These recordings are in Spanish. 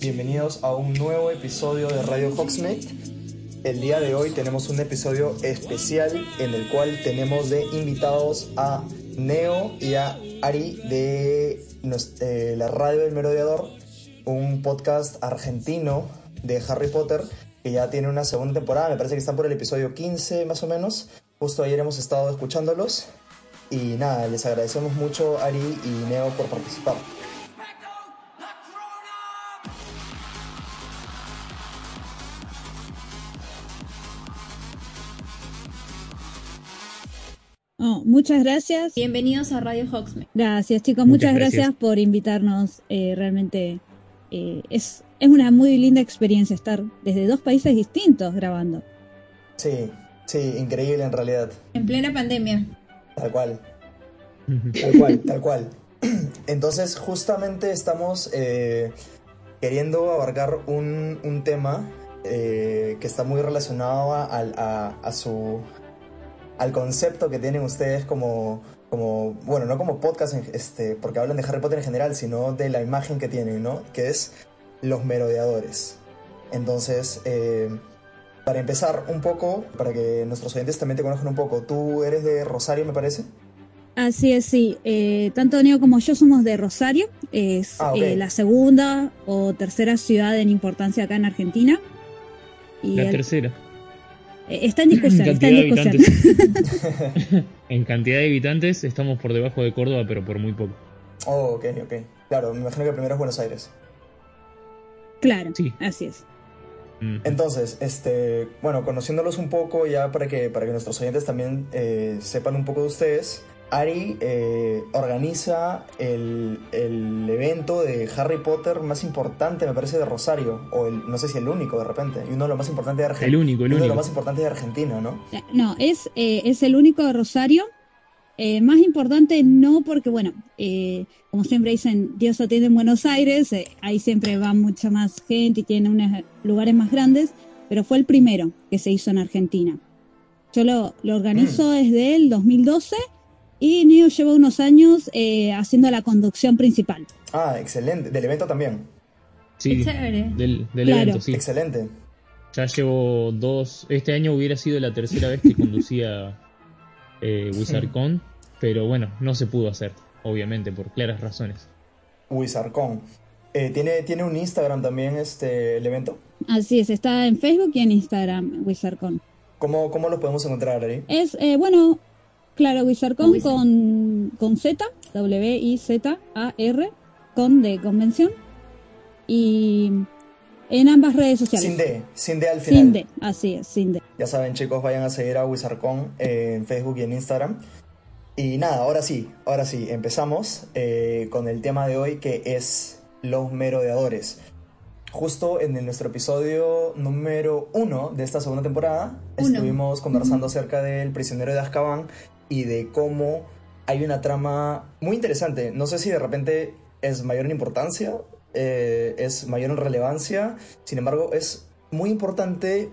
Bienvenidos a un nuevo episodio de Radio Hogsmeade. El día de hoy tenemos un episodio especial en el cual tenemos de invitados a Neo y a Ari de eh, la Radio del Merodeador, un podcast argentino de Harry Potter que ya tiene una segunda temporada, me parece que están por el episodio 15 más o menos. Justo ayer hemos estado escuchándolos y nada, les agradecemos mucho Ari y Neo por participar. Oh, muchas gracias. Bienvenidos a Radio Hogsmeade. Gracias, chicos. Muchas Muchas, gracias. gracias. por invitarnos. Eh, realmente eh, es, es una muy linda experiencia estar desde dos países distintos grabando. Sí, sí, increíble en realidad. En plena pandemia. Tal cual. Tal cual, tal cual. Entonces, justamente estamos eh, queriendo abarcar un, un tema eh, que está muy relacionado a, al- a- a su al concepto que tienen ustedes como, como bueno, no como podcast, en- este, porque hablan de Harry Potter en general, sino de la imagen que tienen, ¿no? Que es los merodeadores. Entonces, eh, para empezar un poco, para que nuestros oyentes también te conozcan un poco, tú eres de Rosario, me parece. Así es, sí. Eh, tanto Neo como yo somos de Rosario. Es Ah, eh, la segunda o tercera ciudad en importancia acá en Argentina. Y La el- tercera. eh, está en discusión, está cantidad en de discusión. habitantes. en cantidad de habitantes estamos por debajo de Córdoba, pero por muy poco. Oh, ok, ok. Claro, me imagino que primero es Buenos Aires. Claro, Sí. así es. Entonces, este, bueno, conociéndolos un poco ya para que, para que nuestros oyentes también eh, sepan un poco de ustedes, Ari eh, organiza el, el evento de Harry Potter más importante, me parece, de Rosario, o el, no sé si el único de repente, y uno de los más importantes de Argentina. El único, el uno de único. los más importantes de Argentina, ¿no? Eh, No, es, eh, es el único de Rosario. Eh, más importante no porque, bueno, eh, como siempre dicen, Dios atiende en Buenos Aires, eh, ahí siempre va mucha más gente y tiene unos lugares más grandes, pero fue el primero que se hizo en Argentina. Yo lo, lo organizo desde el 2012 y Neo lleva unos años eh, haciendo la conducción principal. Ah, excelente. Del evento también. Sí, del Claro. evento, sí. Excelente. Ya llevo dos. Este año hubiera sido la tercera vez que conducía eh, WizardCon, pero bueno, no se pudo hacer, obviamente, por claras razones. Wizardcon. Eh, ¿tiene, ¿Tiene un Instagram también este, el evento? Así es, está en Facebook y en Instagram, WizardCon. ¿Cómo, cómo lo podemos encontrar, Ari? Es, eh, bueno, claro, WizardCon Wizard. con, con Z, W-I-Z-A-R, con de convención. Y en ambas redes sociales. Sin D, sin D al final. Sin D, así es, sin D. Ya saben, chicos, vayan a seguir a WizardCon eh, en Facebook y en Instagram. Y nada, ahora sí, ahora sí, empezamos eh, con el tema de hoy que es los merodeadores. Justo en el- nuestro episodio número uno de esta segunda temporada, Uno. estuvimos conversando acerca del prisionero de Azkaban y de cómo hay una trama muy interesante. No sé si de repente es mayor en importancia, eh, es mayor en relevancia, sin embargo, es muy importante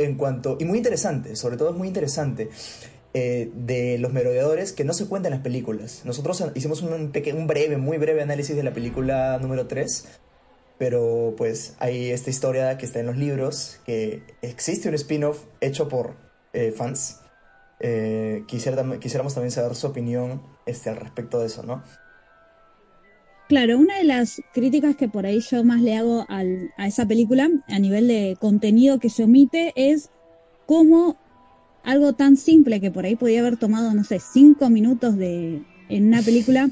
en cuanto. y muy interesante, sobre todo es muy interesante. Eh, de los merodeadores que no se cuentan en las películas. Nosotros hicimos un, breve, muy breve análisis de la película número 3, pero pues hay esta historia que está en los libros, que existe un spin-off hecho por eh, fans. Eh, quisiéramos también saber su opinión este, al respecto de eso, ¿no? Claro, una de las críticas que por ahí yo más le hago a esa película, a nivel de contenido que se omite, es cómo algo tan simple que por ahí podía haber tomado, no sé, cinco minutos de, en una película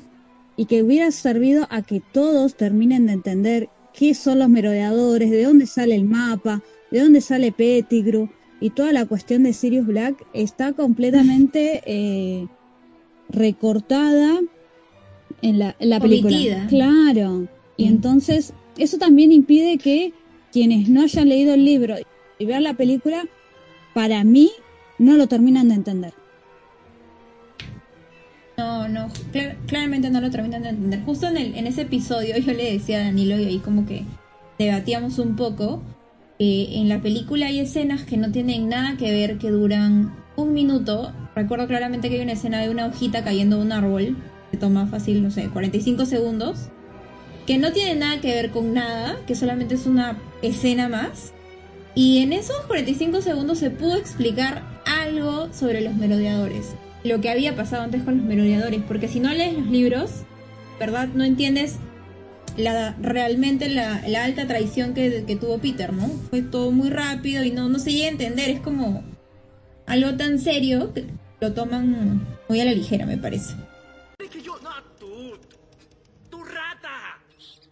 y que hubiera servido a que todos terminen de entender qué son los merodeadores, de dónde sale el mapa, de dónde sale Pettigrew y toda la cuestión de Sirius Black está completamente eh, recortada en la, en la película. Omitida. Claro. Y Mm. entonces eso también impide que quienes no hayan leído el libro y vean la película, para mí no lo terminan de entender. No, no, clar- claramente no lo terminan de entender. Justo en, el, en ese episodio yo le decía a Danilo y ahí como que debatíamos un poco. eh, en la película hay escenas que no tienen nada que ver, que duran un minuto, recuerdo claramente que hay una escena de una hojita cayendo de un árbol, que toma fácil, no sé, 45 segundos, que no tiene nada que ver con nada, que solamente es una escena más. Y en esos 45 segundos se pudo explicar algo sobre los merodeadores, lo que había pasado antes con los merodeadores, porque si no lees los libros, ¿verdad? No entiendes realmente la, alta traición que, que tuvo Peter, ¿no? Fue todo muy rápido y no, no se llega a entender, es como algo tan serio que lo toman muy a la ligera, me parece. que yo, no, tú, tú rata.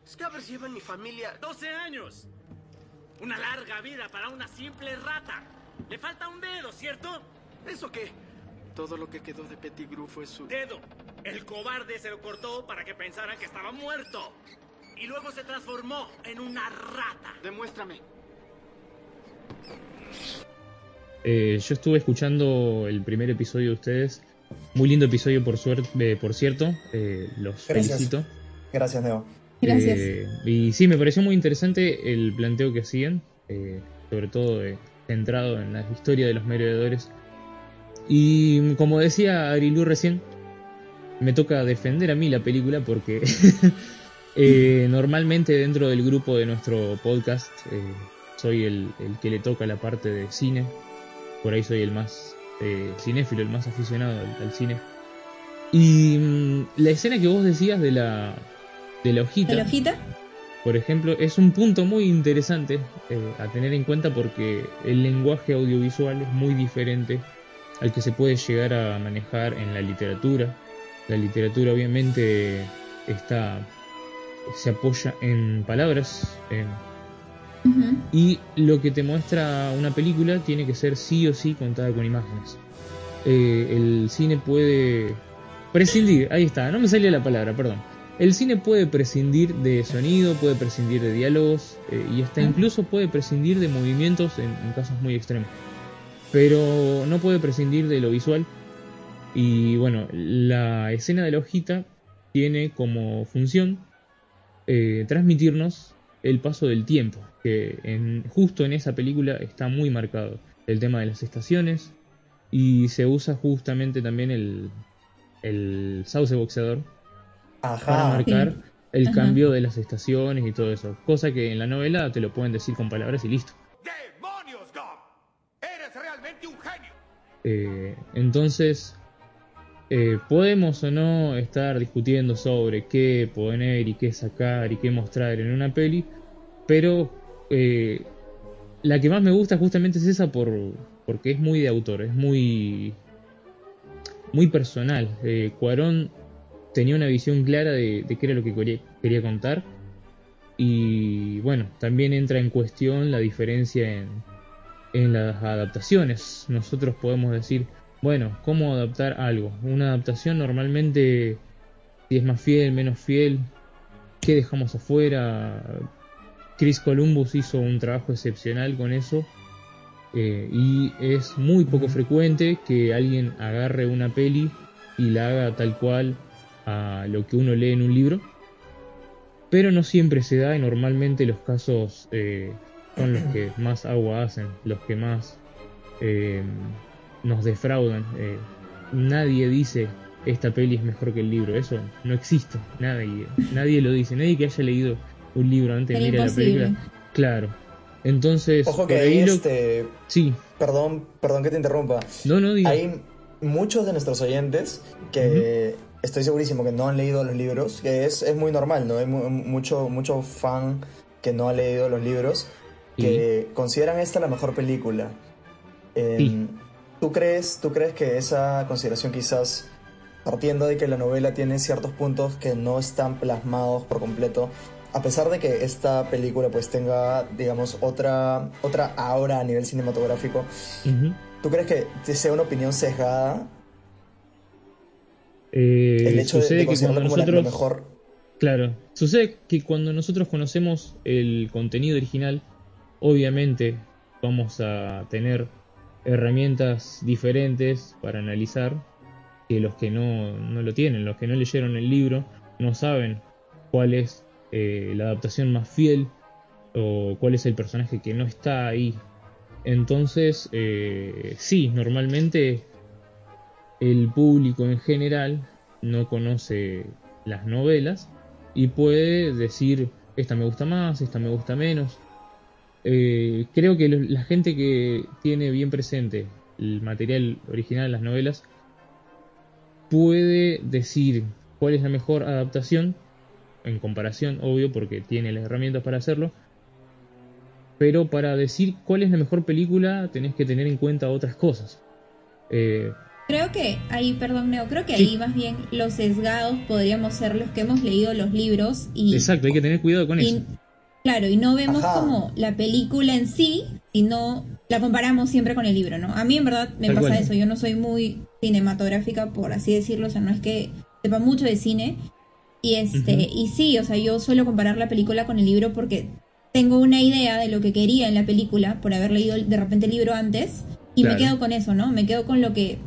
Scabbers lleva en mi familia 12 años. Una larga vida para una simple rata. Le falta un dedo, ¿cierto? ¿Eso qué? Todo lo que quedó de Pettigrew fue su... Dedo. El cobarde se lo cortó para que pensaran que estaba muerto. Y luego se transformó en una rata. Demuéstrame. Eh, yo estuve escuchando el primer episodio de ustedes. Muy lindo episodio, por, suerte, por cierto. Eh, los Gracias. felicito. Gracias, Neo. Gracias. Eh, y sí, me pareció muy interesante el planteo que hacían, eh, sobre todo eh, centrado en la historia de los merodeadores. Y como decía Arilu recién, me toca defender a mí la película porque normalmente dentro del grupo de nuestro podcast soy el, el que le toca la parte de cine. Por ahí soy el más cinéfilo, el más aficionado al, al cine. Y mm, la escena que vos decías de la, de la hojita, ¿De la hojita? por ejemplo, es un punto muy interesante eh, a tener en cuenta porque el lenguaje audiovisual es muy diferente al que se puede llegar a manejar en la literatura. La literatura obviamente está se apoya en palabras y lo que te muestra una película tiene que ser sí o sí contada con imágenes. Eh, el cine puede prescindir, ahí está, no me salía la palabra, perdón. El cine puede prescindir de sonido, puede prescindir de diálogos eh, y hasta incluso puede prescindir de movimientos en, en casos muy extremos. Pero no puede prescindir de lo visual. Y bueno, la escena de la hojita tiene como función eh, transmitirnos el paso del tiempo, que en, justo en esa película está muy marcado el tema de las estaciones y se usa justamente también el, el sauce boxeador para marcar Sí. el Ajá. cambio de las estaciones y todo eso, cosa que en la novela te lo pueden decir con palabras y listo. ¡Eres realmente un genio! Eh, entonces, eh, podemos o no estar discutiendo sobre qué poner y qué sacar y qué mostrar en una peli, pero eh, la que más me gusta justamente es esa por, porque es muy de autor, es muy, muy personal. Eh, Cuarón tenía una visión clara de, de qué era lo que quería, quería contar y bueno, también entra en cuestión la diferencia en, en las adaptaciones. Nosotros podemos decir, bueno, ¿cómo adaptar algo? Una adaptación normalmente, si es más fiel, menos fiel, ¿qué dejamos afuera? Chris Columbus hizo un trabajo excepcional con eso. eh, y es muy poco frecuente que alguien agarre una peli y la haga tal cual a lo que uno lee en un libro. Pero no siempre se da y normalmente los casos eh, son los que más agua hacen, los que más eh, nos defraudan. Eh, nadie dice esta peli es mejor que el libro, eso no existe, nadie, nadie lo dice, nadie que haya leído un libro antes de mirar la imposible. película. Claro. Entonces, Ojo que ahí, ahí lo- este, Sí, perdón, perdón que te interrumpa. no, no digo. Hay muchos de nuestros oyentes que estoy segurísimo que no han leído los libros, que es, es muy normal, ¿no? Hay mu- mucho, mucho fan que no ha leído los libros que consideran esta la mejor película. Sí. ¿tú, crees, ¿Tú crees que esa consideración quizás, partiendo de que la novela tiene ciertos puntos que no están plasmados por completo, a pesar de que esta película pues tenga, digamos, otra, otra aura a nivel cinematográfico, Ujú. ¿tú crees que sea una opinión sesgada Eh, el hecho de, sucede de que cuando nosotros mejor? Claro, sucede que cuando nosotros conocemos el contenido original, obviamente vamos a tener herramientas diferentes para analizar que los que no, no lo tienen, los que no leyeron el libro, no saben cuál es eh, la adaptación más fiel o cuál es el personaje que no está ahí Entonces, eh, sí, normalmente el público en general no conoce las novelas y puede decir, esta me gusta más, esta me gusta menos. Eh, creo que la gente que tiene bien presente el material original de las novelas puede decir cuál es la mejor adaptación, en comparación, obvio, porque tiene las herramientas para hacerlo. Pero para decir cuál es la mejor película tenés que tener en cuenta otras cosas. Eh, Creo que ahí, perdón, Neo, creo que Sí. ahí más bien los sesgados podríamos ser los que hemos leído los libros y, exacto, hay que tener cuidado con y- eso. claro, y no vemos Ajá. como la película en sí, sino la comparamos siempre con el libro, ¿no? A mí en verdad me Tal pasa cual. eso, yo no soy muy cinematográfica, por así decirlo, o sea, no es que sepa mucho de cine. Y este, y sí, o sea, yo suelo comparar la película con el libro porque tengo una idea de lo que quería en la película por haber leído de repente el libro antes y Claro. me quedo con eso, ¿no? Me quedo con lo que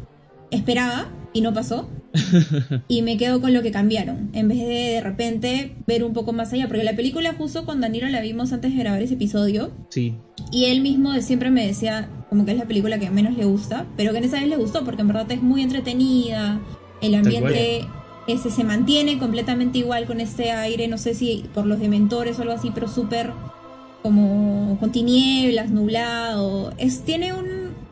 esperaba y no pasó. Y me quedo con lo que cambiaron en vez de de repente ver un poco más allá porque la película justo con Danilo la vimos antes de grabar ese episodio. Sí, y él mismo siempre me decía como que es la película que menos le gusta, pero que en esa vez le gustó porque en verdad es muy entretenida, el ambiente ese se mantiene completamente igual con este aire, no sé si por los dementores o algo así, pero súper como con tinieblas, nublado, es tiene un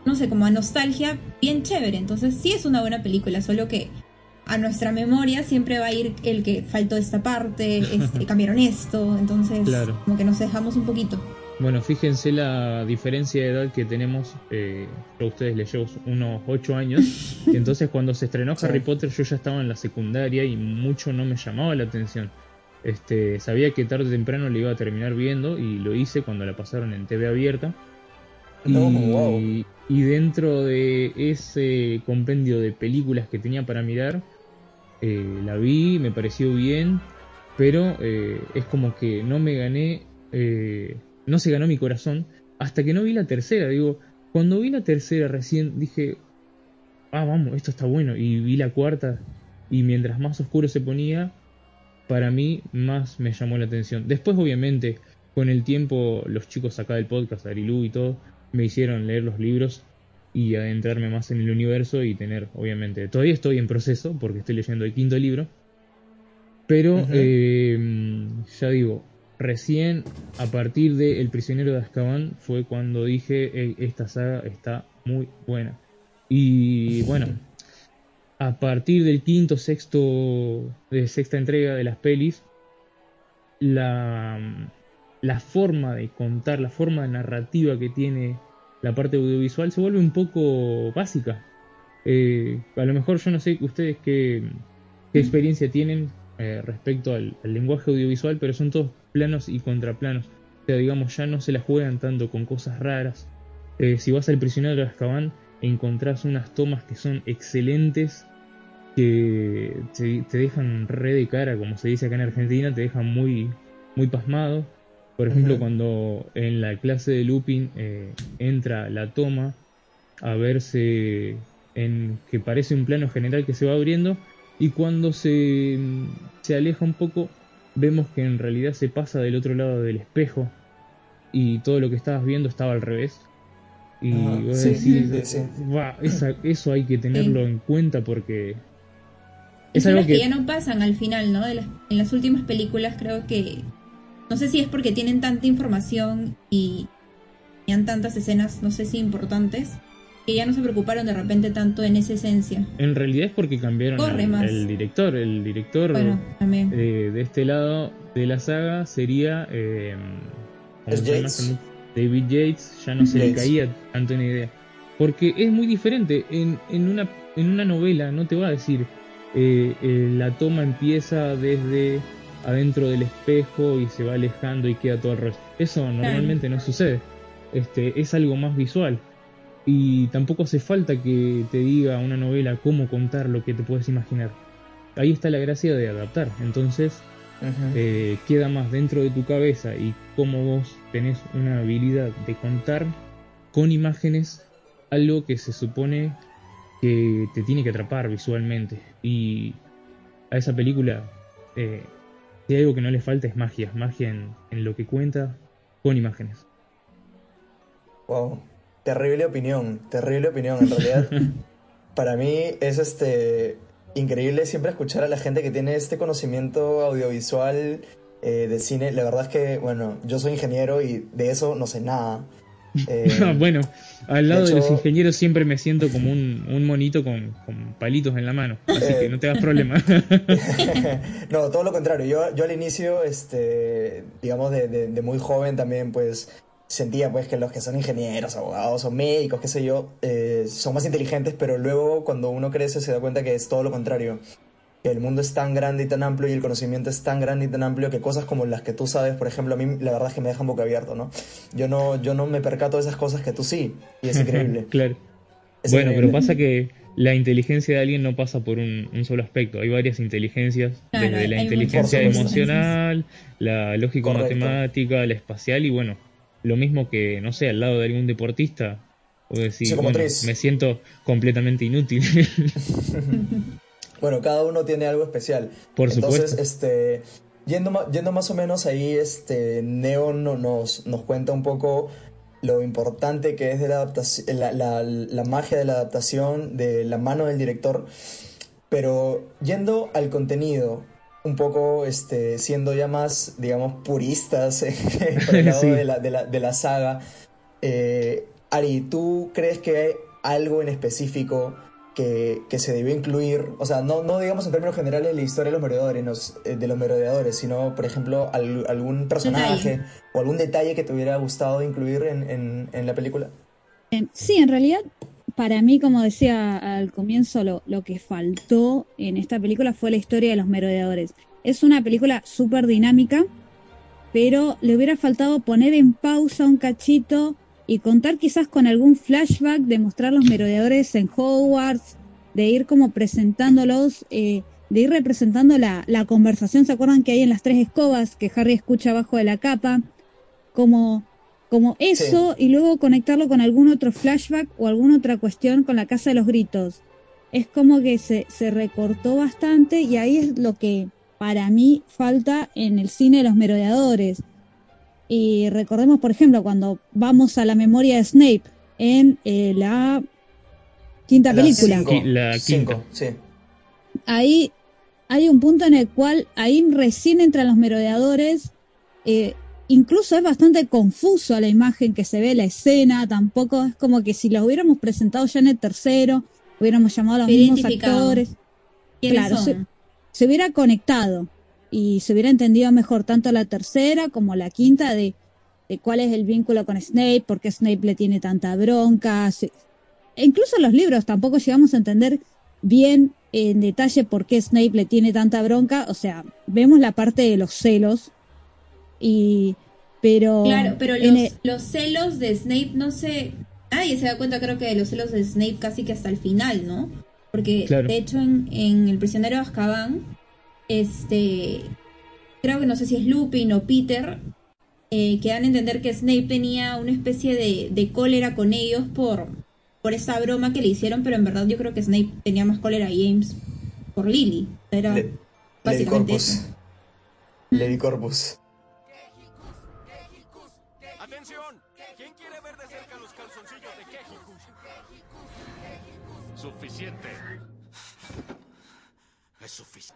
no sé, como a nostalgia bien chévere, entonces sí es una buena película, solo que a nuestra memoria siempre va a ir el que faltó esta parte, este, cambiaron esto, entonces Claro. como que nos dejamos un poquito. Bueno, fíjense la diferencia de edad que tenemos. Eh, yo a ustedes les llevo unos 8 años. y entonces cuando se estrenó Sí. Harry Potter yo ya estaba en la secundaria y mucho no me llamaba la atención. Este, sabía que tarde o temprano le iba a terminar viendo y lo hice cuando la pasaron en TV abierta. Y, wow. y dentro de ese compendio de películas que tenía para mirar, eh, la vi, me pareció bien, pero eh, es como que no me gané, eh, no se ganó mi corazón hasta que no vi la tercera. Digo, cuando vi la tercera recién dije, ah, vamos, esto está bueno. Y vi la cuarta y mientras más oscuro se ponía, para mí más me llamó la atención. Después, obviamente, con el tiempo, los chicos acá del podcast, Arilu y todo, me hicieron leer los libros y adentrarme más en el universo y tener, obviamente, todavía estoy en proceso porque estoy leyendo el quinto libro, pero eh, ya digo, recién a partir de El prisionero de Azkaban fue cuando dije, "Ey, esta saga está muy buena. Y bueno, a partir del quinto, sexto, de sexta entrega de las pelis, la, la forma de contar, la forma narrativa que tiene la parte audiovisual se vuelve un poco básica. Eh, a lo mejor yo no sé ustedes qué, experiencia tienen eh, respecto al, lenguaje audiovisual, pero son todos planos y contraplanos. O sea, digamos, ya no se la juegan tanto con cosas raras. Eh, si vas al prisionero de Azkaban, encontrás unas tomas que son excelentes, que te, te dejan re de cara, como se dice acá en Argentina, te dejan muy, muy pasmado. Por ejemplo, cuando en la clase de Lupin eh, entra la toma a verse en que parece un plano general que se va abriendo y cuando se, se aleja un poco vemos que en realidad se pasa del otro lado del espejo y todo lo que estabas viendo estaba al revés. Y Ajá, vos sí, decís, sí, sí. "Buah, esa- eso hay que tenerlo en cuenta porque es son algo las que... que ya no pasan al final, ¿no? De las- en las últimas películas creo que... No sé si es porque tienen tanta información y tenían tantas escenas, no sé si importantes, que ya no se preocuparon de repente tanto en esa esencia. en realidad es porque cambiaron Corre el, más. el director. El director Bueno, también. eh, de este lado de la saga sería eh, ¿cómo ¿Es se llama Yates? este mu- David Yates ya no se le caía tanto una idea porque es muy diferente en, en una en una novela no te va a decir eh, eh, la toma empieza desde adentro del espejo y se va alejando y queda todo al revés eso normalmente no sucede. Este es algo más visual. Y tampoco hace falta que te diga una novela cómo contar lo que te puedes imaginar. Ahí está la gracia de adaptar. Entonces eh, queda más dentro de tu cabeza y cómo vos tenés una habilidad de contar con imágenes algo que se supone que te tiene que atrapar visualmente. Y a esa película, eh, si hay algo que no le falta es magia, magia en, en lo que cuenta con imágenes. Wow. terrible opinión, terrible opinión. En realidad, para mí es este increíble siempre escuchar a la gente que tiene este conocimiento audiovisual eh, de cine. La verdad es que, bueno, yo soy ingeniero y de eso no sé nada. Eh, bueno, al lado de, los ingenieros siempre me siento como un, un monito con, con, palitos en la mano, así que no te das problema. no, todo lo contrario. Yo, yo al inicio, este, digamos, de, de, muy joven también, pues sentía pues que los que son ingenieros, abogados o médicos, qué sé yo, eh, son más inteligentes, pero luego cuando uno crece se da cuenta que es todo lo contrario. El mundo es tan grande y tan amplio y el conocimiento es tan grande y tan amplio que cosas como las que tú sabes, por ejemplo, a mí la verdad es que me dejan boca abierto, ¿no? Yo no, yo no me percato de esas cosas que tú sí, y es increíble. claro. bueno, pero pasa que la inteligencia de alguien no pasa por un, solo aspecto. Hay varias inteligencias, desde la inteligencia emocional, la lógico-matemática, la espacial y bueno, lo mismo que, no sé, al lado de algún deportista, o decir, bueno, me siento completamente inútil. bueno, cada uno tiene algo especial. Por Entonces, este, yendo, yendo más o menos ahí, este, Neo nos, nos cuenta un poco lo importante que es de la, adaptación, la, la, la magia de la adaptación, de la mano del director. Pero yendo al contenido, un poco este, siendo ya más, digamos, puristas por el lado de, la, de, la, de, la, saga. Eh, Ari, ¿tú crees que hay algo en específico que, que, se debió incluir? O sea, no, no digamos en términos generales la historia de los merodeadores, eh, de los merodeadores sino, por ejemplo, algún personaje o algún detalle que te hubiera gustado incluir en, en, en la película. Sí, en realidad para mí, como decía al comienzo, lo, lo, que faltó en esta película fue la historia de los merodeadores. Es una película súper dinámica, pero le hubiera faltado poner en pausa un cachito y contar quizás con algún flashback de mostrar los merodeadores en Hogwarts, de ir como presentándolos, eh, de ir representando la, la conversación, ¿se acuerdan que hay en las tres escobas que Harry escucha abajo de la capa? Como como eso y luego conectarlo con algún otro flashback o alguna otra cuestión con la Casa de los Gritos. Es como que se, se recortó bastante y ahí es lo que para mí falta en el cine de los merodeadores. Y recordemos, por ejemplo, cuando vamos a la memoria de Snape en eh, la quinta película. la quinta. sí. Ahí hay un punto en el cual ahí recién entran los merodeadores. Eh, incluso es bastante confuso la imagen que se ve, la escena, tampoco es como que si la hubiéramos presentado ya en el tercero, hubiéramos llamado a los mismos actores. Claro, se, hubiera conectado y se hubiera entendido mejor tanto la tercera como la quinta de, de cuál es el vínculo con Snape, por qué Snape le tiene tanta bronca. e incluso en los libros tampoco llegamos a entender bien en detalle por qué Snape le tiene tanta bronca. O sea, vemos la parte de los celos y pero claro pero los, celos de Snape no sé nadie se da cuenta creo que de los celos de Snape casi que hasta el final no porque de hecho en, en, el prisionero de Azkaban este creo que no sé si es Lupin o Peter eh, que dan a entender que Snape tenía una especie de, de cólera con ellos por por esa broma que le hicieron pero en verdad yo creo que Snape tenía más cólera a James por Lily era básicamente eso. Lady Corpus Suficiente.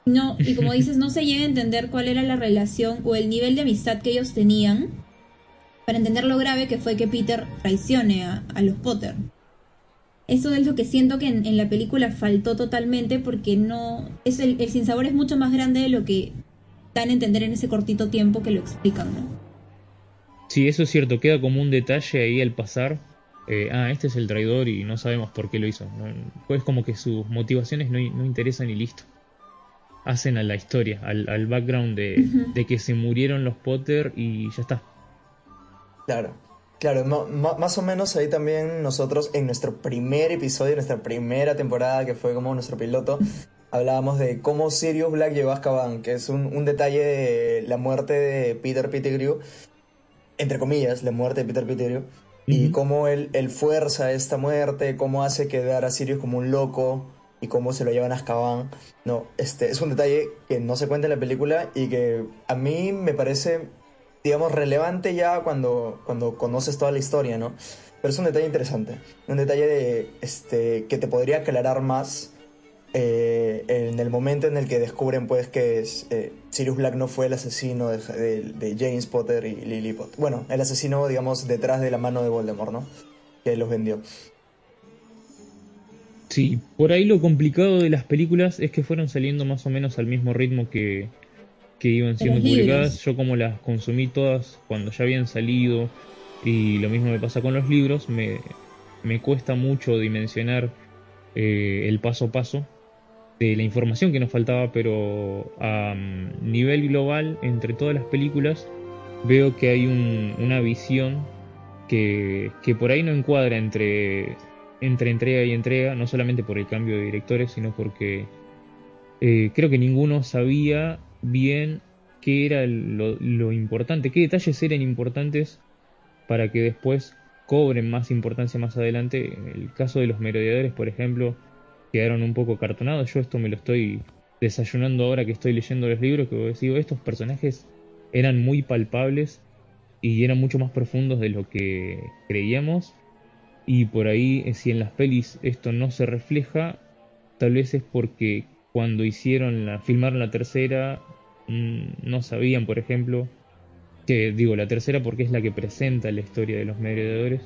No, y como dices, no se llega a entender cuál era la relación o el nivel de amistad que ellos tenían para entender lo grave que fue que Peter traicione a, los Potter. Eso es lo que siento que en, la película faltó totalmente porque no. Es el, el sinsabor es mucho más grande de lo que dan a entender en ese cortito tiempo que lo explican, ¿no? Sí, eso es cierto, queda como un detalle ahí al pasar, eh, ah, este es el traidor y no sabemos por qué lo hizo. Pues como que sus motivaciones no, no interesan y listo. Hacen a la historia, al, background de, que se murieron los Potter y ya está. Claro, claro, más o menos ahí también nosotros en nuestro primer episodio, en nuestra primera temporada, que fue como nuestro piloto, hablábamos de cómo Sirius Black llegó a Azkaban, que es un, un detalle de la muerte de Peter Pettigrew, entre comillas, la muerte de Peter Pettigrew y cómo él, él, fuerza esta muerte, cómo hace quedar a Sirius como un loco y cómo se lo llevan a Azkaban. No, este es un detalle que no se cuenta en la película y que a mí me parece, digamos, relevante ya cuando, cuando conoces toda la historia, ¿no? pero es un detalle interesante. Un detalle de, este, que te podría aclarar más eh, en el momento en el que descubren pues que es, eh, Sirius Black no fue el asesino de, de- James Potter y Lily Potter. Bueno, el asesino, digamos, detrás de la mano de Voldemort, ¿no? Que los vendió. Sí, por ahí lo complicado de las películas es que fueron saliendo más o menos al mismo ritmo que, que iban siendo publicadas. Yo como las consumí todas cuando ya habían salido y lo mismo me pasa con los libros, me, me cuesta mucho dimensionar eh, el paso a paso de la información que nos faltaba, pero a mm, nivel global, entre todas las películas, veo que hay un- una visión que, que por ahí no encuadra entre, entre entrega y entrega, no solamente por el cambio de directores, sino porque eh, creo que ninguno sabía bien qué era lo, importante, qué detalles eran importantes para que después cobren más importancia más adelante. El caso de los merodeadores, por ejemplo, quedaron un poco cartonados. Yo esto me lo estoy desayunando ahora que estoy leyendo los libros, que digo, estos personajes eran muy palpables y eran mucho más profundos de lo que creíamos. Y por ahí, eh, si en las pelis esto no se refleja, tal vez es porque cuando hicieron la, filmaron la tercera, mm, no sabían, por ejemplo, que digo la tercera porque es la que presenta la historia de los merodeadores,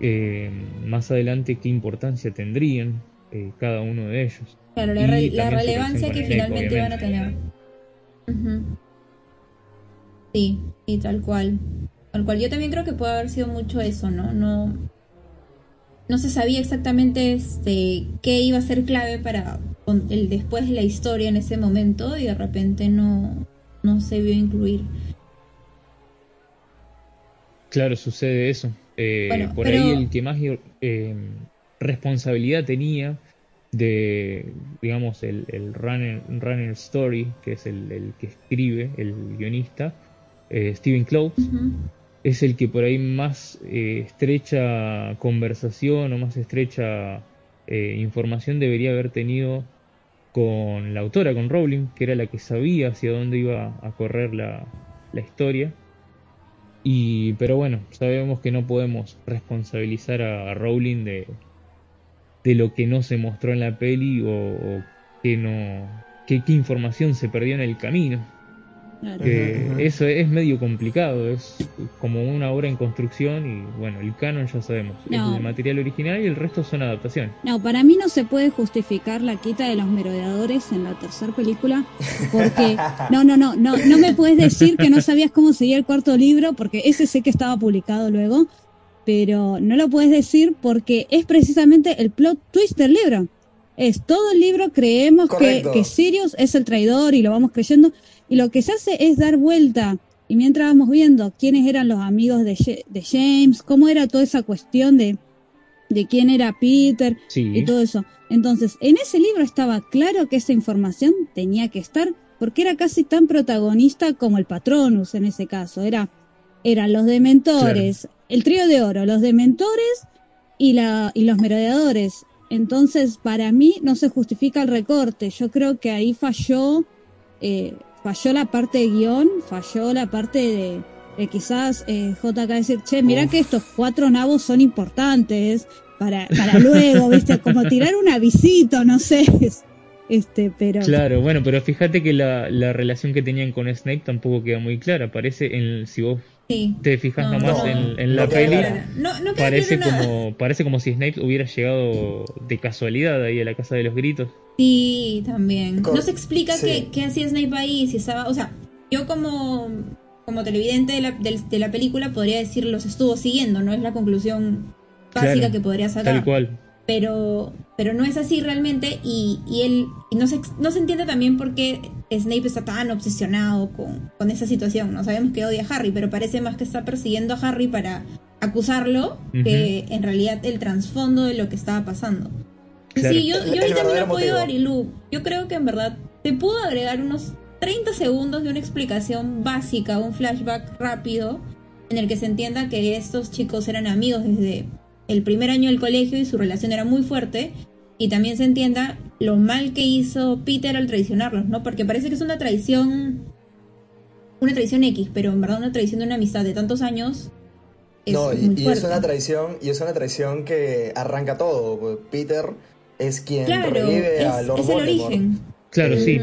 eh, más adelante qué importancia tendrían eh, cada uno de ellos. Claro, la, re- relevancia que finalmente iban a tener. Ujú. Sí, y tal cual. Tal cual. Yo también creo que puede haber sido mucho eso, ¿no? No, no se sabía exactamente este, qué iba a ser clave para el después de la historia en ese momento y de repente no, no se vio incluir. Claro, sucede eso. Eh, Bueno, por pero- ahí el que más eh, responsabilidad tenía de, digamos, el, el runner, runner story, que es el, el que escribe, el guionista, eh, Steven Close. Es el que por ahí más eh, estrecha conversación o más estrecha eh, información debería haber tenido con la autora, con Rowling, que era la que sabía hacia dónde iba a correr la, la historia. Y, pero bueno, sabemos que no podemos responsabilizar a, Rowling de, de lo que no se mostró en la peli o, que no, qué información se perdió en el camino Claro. ujú. eso es medio complicado, es como una obra en construcción y bueno, el canon ya sabemos, No. es el material original y el resto son adaptaciones. No, para mí no se puede justificar la quita de los merodeadores en la tercera película, porque no, no, no, no, no me puedes decir que no sabías cómo seguía el cuarto libro, porque ese sé que estaba publicado luego, pero no lo puedes decir porque es precisamente el plot twist del libro. Es todo el libro creemos que Sirius es el traidor y lo vamos creyendo, y lo que se hace es dar vuelta. Y mientras vamos viendo quiénes eran los amigos de, de James, cómo era toda esa cuestión de, de quién era Peter, Sí, y todo eso. Entonces, en ese libro estaba claro que esa información tenía que estar, porque era casi tan protagonista como el Patronus en ese caso. Era, eran los dementores, el trío de oro, los dementores y, la, y los merodeadores. Entonces, para mí no se justifica el recorte. Yo creo que ahí falló, eh, falló la parte de guion, falló la parte de, de quizás eh, JK decir, che, mira Uf. que estos cuatro nabos son importantes para, para luego, viste, como tirar un avisito, no sé. Este, pero claro, bueno, pero fíjate que la, la relación que tenían con Snape tampoco queda muy clara, parece en, si vos Sí. te fijas No, nomás no, en, en la peli, parece nada. como, parece como si Snape hubiera llegado de casualidad ahí a la casa de los gritos. Sí, también. Con- No se explica sí. qué, qué hacía Snape ahí, si estaba, o sea, yo como, como televidente de la, de la película podría decir los estuvo siguiendo, no es la conclusión básica Claro, que podría sacar. Tal cual. Pero, pero no es así realmente y, y él y no, se, no se entiende también por qué Snape está tan obsesionado con, con esa situación. No sabemos que odia a Harry, pero parece más que está persiguiendo a Harry para acusarlo que en realidad el trasfondo de lo que estaba pasando. Claro. Sí, yo, yo ahí también apoyo a. Arilu. Yo creo que en verdad te pudo agregar unos 30 segundos de una explicación básica, un flashback rápido, en el que se entienda que estos chicos eran amigos desde el primer año del colegio y su relación era muy fuerte. Y también se entienda lo mal que hizo Peter al traicionarlos, ¿no? Porque parece que es una traición. Una traición X, pero en verdad una traición de una amistad de tantos años es no, y, muy y es una traición, y es una traición que arranca todo. Peter es quien Claro, revive es, a Lord es el Voldemort. origen. Claro, Eh, sí.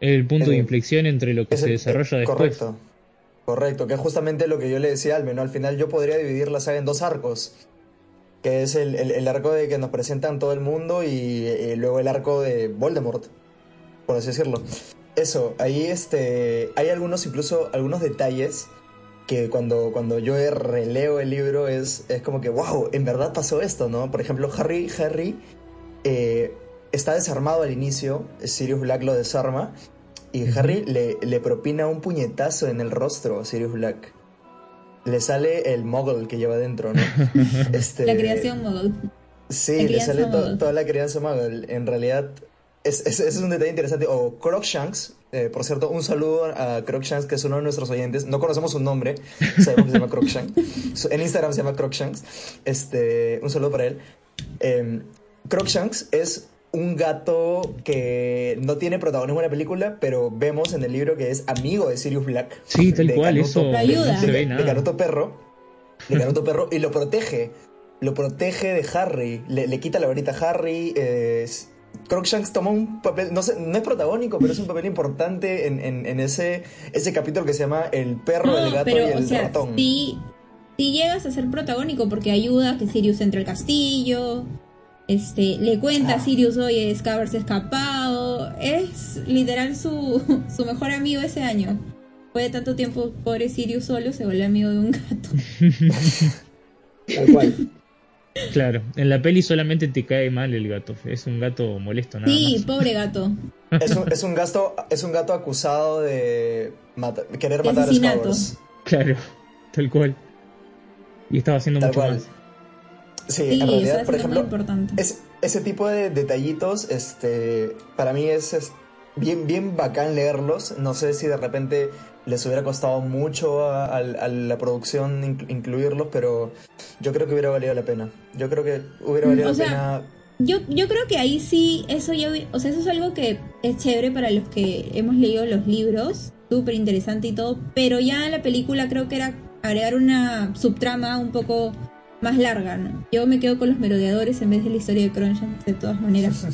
El punto de inflexión entre lo que Es se el- desarrolla después. Correcto. Correcto, que es justamente lo que yo le decía al menos. Al final yo podría dividir la saga en dos arcos. Que es el, el- el arco de que nos presentan todo el mundo y eh, luego el arco de Voldemort, por así decirlo. Eso, ahí este, hay algunos, incluso algunos detalles que cuando, cuando yo releo el libro es, es como que, wow, en verdad pasó esto, ¿no? Por ejemplo, Harry, Harry eh, está desarmado al inicio, Sirius Black lo desarma, y Harry le, le propina un puñetazo en el rostro a Sirius Black. Le sale el muggle que lleva dentro, ¿no? Este, La creación Muggle. Sí, le sale to- toda la crianza muggle. En realidad, es, es, es un detalle interesante. O Crookshanks, eh, por cierto, un saludo a Crookshanks, que es uno de nuestros oyentes. No conocemos su nombre, sabemos que se llama Crookshanks. Su- En Instagram se llama Crookshanks. Este, un saludo para él. Eh, Crookshanks es un gato que no tiene protagonismo en la película, pero vemos en el libro que es amigo de Sirius Black. Sí, tal de cual, Canuto- eso Lo ayuda. de, de. Canuto Perro. De Canuto Perro. Y lo protege. Lo protege de Harry. Le, le quita la varita a Harry. eh, Crookshanks toma un papel, no, sé, no es protagónico, pero es un papel importante en, en- en ese, ese capítulo que se llama El perro, No, el gato pero, y el o sea, ratón. sí, sí llegas a ser protagónico porque ayuda a que Sirius entre al castillo. Este, le cuenta Ah. a Sirius, oye, es que haberse escapado. Es literal su, su mejor amigo ese año. Fue de tanto tiempo, pobre Sirius solo, se volvió amigo de un gato. Tal cual. Claro, en la peli solamente te cae mal el gato. Es un gato molesto nada Sí, más. pobre gato. Es un, es un gasto, es un gato acusado de mata- querer matar a asesinato. Scavers. Claro, tal cual. Y estaba haciendo Tal mucho cual. más. Sí, Sí, en realidad, eso es por ejemplo, importante. Es, ese tipo de detallitos, este, para mí es, es bien, bien bacán leerlos. No sé si de repente les hubiera costado mucho a, a- a la producción inc- incluirlos, pero yo creo que hubiera valido la pena. Yo creo que hubiera Mm, valido o la sea, pena. Yo, yo creo que ahí sí, eso ya, o sea, eso es algo que es chévere para los que hemos leído los libros, súper interesante y todo, pero ya en la película creo que era agregar una subtrama un poco más larga, ¿no? Yo me quedo con los merodeadores en vez de la historia de Cronshaw, de todas maneras.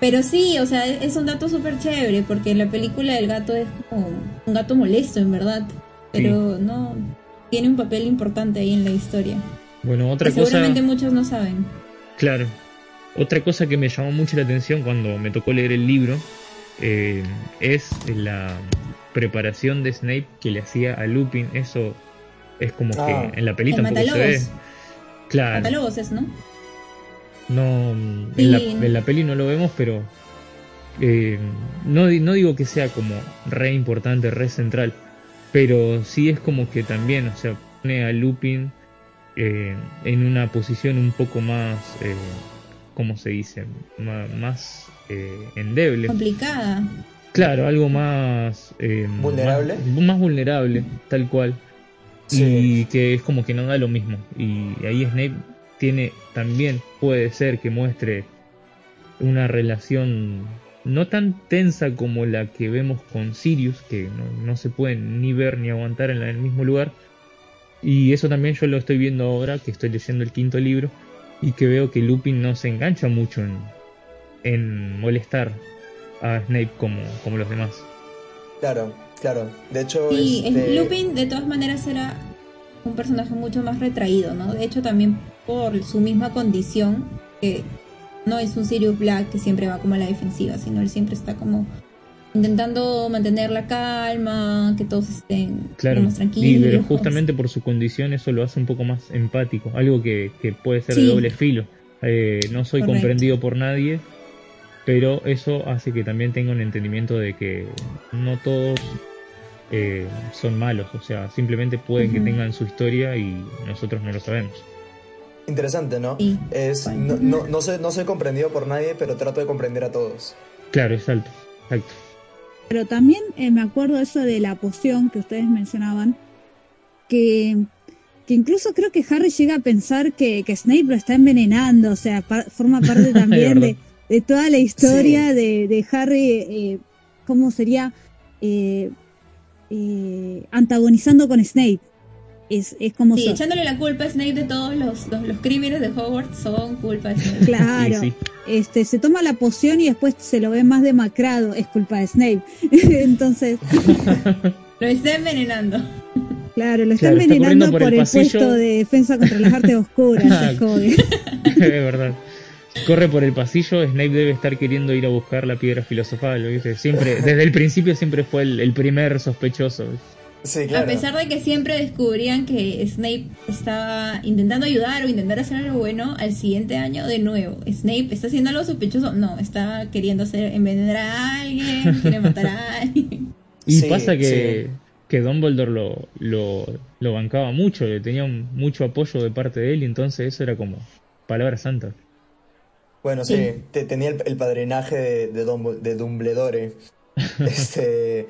Pero sí, o sea, es un dato súper chévere, porque en la película el gato es como un gato molesto, en verdad, pero no, tiene un papel importante ahí en la historia. Bueno, otra que cosa. seguramente muchos no saben. Claro. Otra cosa que me llamó mucho la atención cuando me tocó leer el libro eh, es la preparación de Snape que le hacía a Lupin. Eso es como Ah. que en la peli El tampoco se ve. Claro. Matalobos es, ¿no? No, Sí. en, la, en la peli no lo vemos, pero eh, no, no digo que sea como re importante, re central, pero sí es como que también, o sea, pone a Lupin eh, en una posición un poco más, eh, ¿cómo se dice? Más eh, endeble. Complicada. Claro, algo más... eh, ¿Vulnerable? Más, más vulnerable, tal cual. Sí. Y que es como que no da lo mismo. Y ahí Snape tiene también, puede ser que muestre una relación no tan tensa como la que vemos con Sirius, que no, no se pueden ni ver ni aguantar en, la- en el mismo lugar. Y eso también yo lo estoy viendo ahora, que estoy leyendo el quinto libro, y que veo que Lupin no se engancha mucho en, en molestar a Snape como, como los demás. Claro, claro. De hecho, Sí, es- este, Lupin de todas maneras era un personaje mucho más retraído, ¿no? De hecho también por su misma condición, que no es un Sirius Black que siempre va como a la defensiva, sino él siempre está como intentando mantener la calma, que todos estén Claro, como más y tranquilos. pero justamente por su condición eso lo hace un poco más empático, algo que, que puede ser Sí. de doble filo. Eh, no soy Correcto. comprendido por nadie, pero eso hace que también tenga un entendimiento de que no todos eh, son malos, o sea, simplemente pueden que tengan su historia y nosotros no lo sabemos. interesante, ¿no? Sí. Es, no, no, no, soy, no soy comprendido por nadie, pero trato de comprender a todos. Claro, exacto, exacto. Pero también eh, me acuerdo eso de la poción que ustedes mencionaban, que, que incluso creo que Harry llega a pensar que, que Snape lo está envenenando, o sea, par- forma parte también de, toda la historia de, de Harry, eh, ¿cómo sería? Eh, eh, antagonizando con Snape. es, es como... Sí, echándole la culpa a Snape de todos los, los, los crímenes de Hogwarts son culpa de Snape. Claro, Sí, sí. este se toma la poción y después se lo ve más demacrado, es culpa de Snape. Entonces, Lo está envenenando. claro, lo está Claro, envenenando por, por el el puesto de defensa contra las artes oscuras. es verdad. Corre por el pasillo, Snape debe estar queriendo ir a buscar la piedra filosofal, ¿viste? Siempre, desde el principio siempre fue el, el primer sospechoso. Sí, claro. A pesar de que siempre descubrían que Snape estaba intentando ayudar o intentar hacer algo bueno, al siguiente año de nuevo, Snape está haciendo algo sospechoso. No, está queriendo hacer envenenar a alguien, quiere matar a alguien. Y Sí, pasa que, sí. que Dumbledore lo, lo, lo bancaba mucho, le tenía un- mucho apoyo de parte de él, y entonces eso era como palabra santa. Bueno, sí, Sí. te- tenía el, el padrinaje de, de, Dumb- de Dumbledore. este,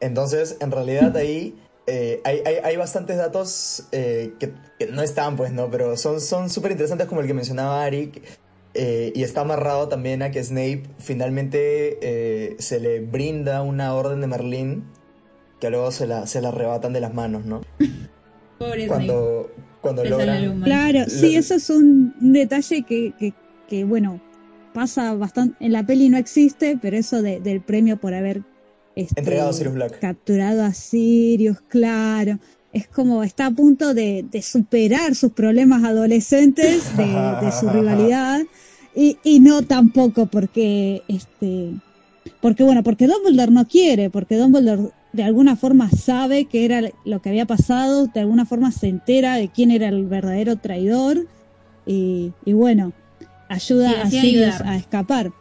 entonces, en realidad ahí eh, hay, hay, hay bastantes datos eh, que, que no están, pues, ¿no? Pero son son súper interesantes como el que mencionaba Arik. eh, y está amarrado también a que Snape finalmente eh, se le brinda una orden de Merlín que luego se la, se la arrebatan de las manos, ¿no? Pobre Snape. Cuando, cuando Le sale logran... Claro, sí, eso es un, un detalle que, que, que, bueno, pasa bastante, en la peli no existe, pero eso de- del premio por haber este, Entregado a Sirius Black. capturado a Sirius, claro, es como está a punto de, de superar sus problemas adolescentes, de, de su rivalidad, y, y no tampoco porque, este, porque bueno, porque Dumbledore no quiere, porque Dumbledore de alguna forma sabe que era lo que había pasado, de alguna forma se entera de quién era el verdadero traidor. Y, y bueno, ayuda a Sirius ayudar. a escapar.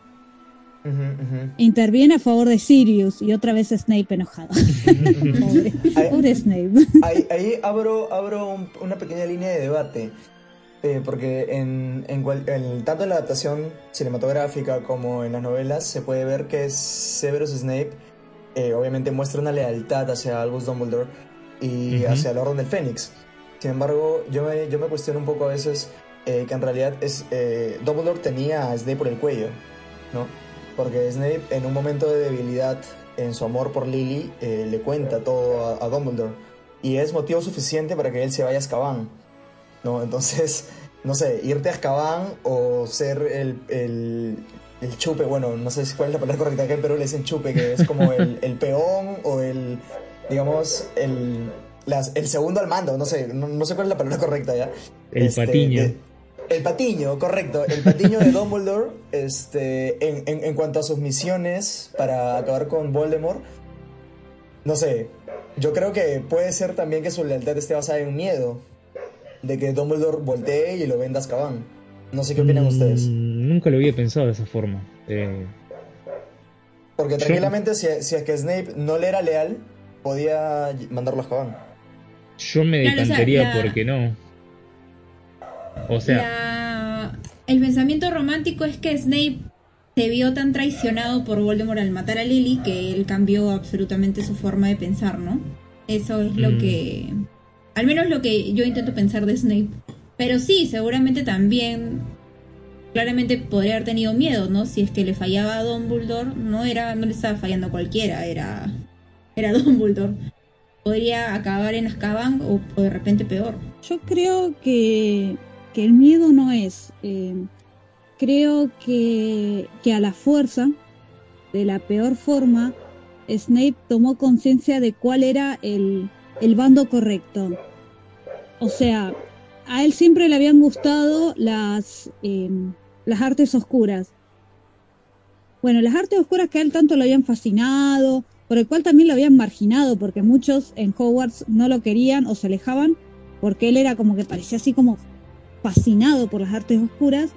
Interviene a favor de Sirius y otra vez Snape enojado. Pobre, Ay. pobre Snape. Ahí, ahí abro, abro un- una pequeña línea de debate. eh, porque en, en en- tanto en la adaptación cinematográfica como en las novelas se puede ver que Severus Snape eh, obviamente muestra una lealtad hacia Albus Dumbledore y hacia el Orden del Fénix. Sin embargo, yo me, yo me cuestiono un poco a veces eh, que en realidad es, eh, Dumbledore tenía a Snape por el cuello, ¿no? Porque Snape en un momento de debilidad en su amor por Lily eh, le cuenta todo a, a Dumbledore y es motivo suficiente para que él se vaya a Azkaban, ¿no? Entonces, no sé, irte a Azkaban o ser el, el, el chupe, bueno, no sé si cuál es la palabra correcta, acá en Perú le dicen chupe, que es como el, el peón o el, digamos, el, las- el segundo al mando, no sé, no, no sé cuál es la palabra correcta ya. El patiño. de- el patiño, correcto. El patiño de Dumbledore, este, en, en- en cuanto a sus misiones para acabar con Voldemort, no sé, yo creo que puede ser también que su lealtad esté basada en miedo de que Dumbledore voltee y lo venda a Azkaban. No sé qué opinan ustedes. Mm, Nunca lo había pensado de esa forma. Eh, Porque Yo- tranquilamente, si, si es que Snape no le era leal, podía mandarlo a Azkaban. yo me Claro, o sea, decantaría la- porque no. O sea, La- El pensamiento romántico es que Snape se vio tan traicionado por Voldemort al matar a Lily que él cambió absolutamente su forma de pensar, ¿no? Eso es lo Mm. que... Al menos lo que yo intento pensar de Snape. Pero sí, seguramente también... Claramente podría haber tenido miedo, ¿no? Si es que le fallaba a Dumbledore, no era, no le estaba fallando a cualquiera, era, era Dumbledore. Podría acabar en Azkaban o, o de repente peor. Yo creo que, que el miedo no es. eh, creo que, que a la fuerza, de la peor forma, Snape tomó conciencia de cuál era el, el bando correcto. O sea, a él siempre le habían gustado las, eh, las artes oscuras. Bueno, las artes oscuras que a él tanto lo habían fascinado, por el cual también lo habían marginado, porque muchos en Hogwarts no lo querían o se alejaban, porque él era como que parecía así como fascinado por las artes oscuras.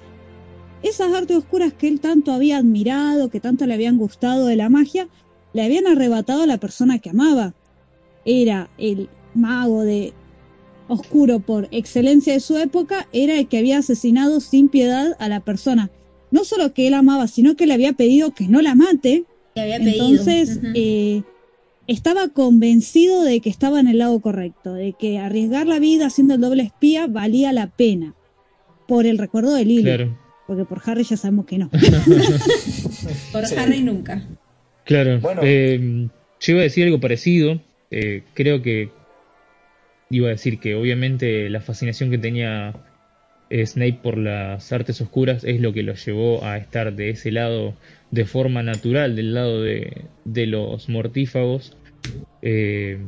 Esas artes oscuras que él tanto había admirado, que tanto le habían gustado de la magia, le habían arrebatado a la persona que amaba. Era el mago de oscuro por excelencia de su época, era el que había asesinado sin piedad a la persona. No solo que él amaba, sino que le había pedido que no la mate, Que había pedido. entonces, eh, estaba convencido de que estaba en el lado correcto, de que arriesgar la vida haciendo el doble espía valía la pena. Por el recuerdo de Lily. claro. Porque por Harry ya sabemos que no. Por Sí. Harry nunca. Claro, Bueno. eh, yo iba a decir algo parecido. eh, creo que iba a decir que obviamente la fascinación que tenía eh, Snape por las artes oscuras es lo que lo llevó a estar de ese lado de forma natural, del lado de, de los mortífagos. Eh,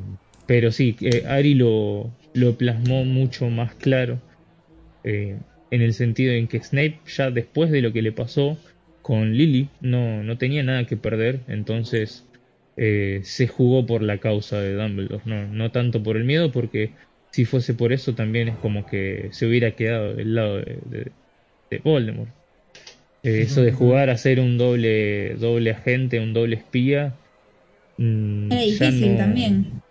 pero sí, eh, Ari lo, lo plasmó mucho más claro eh, en el sentido en que Snape ya después de lo que le pasó con Lily no, no tenía nada que perder, entonces eh, se jugó por la causa de Dumbledore, no, no tanto por el miedo, porque si fuese por eso también es como que se hubiera quedado del lado de, de- de Voldemort. Eh, eso de jugar a ser un doble, doble agente, un doble espía. mm, Era ya difícil no- también.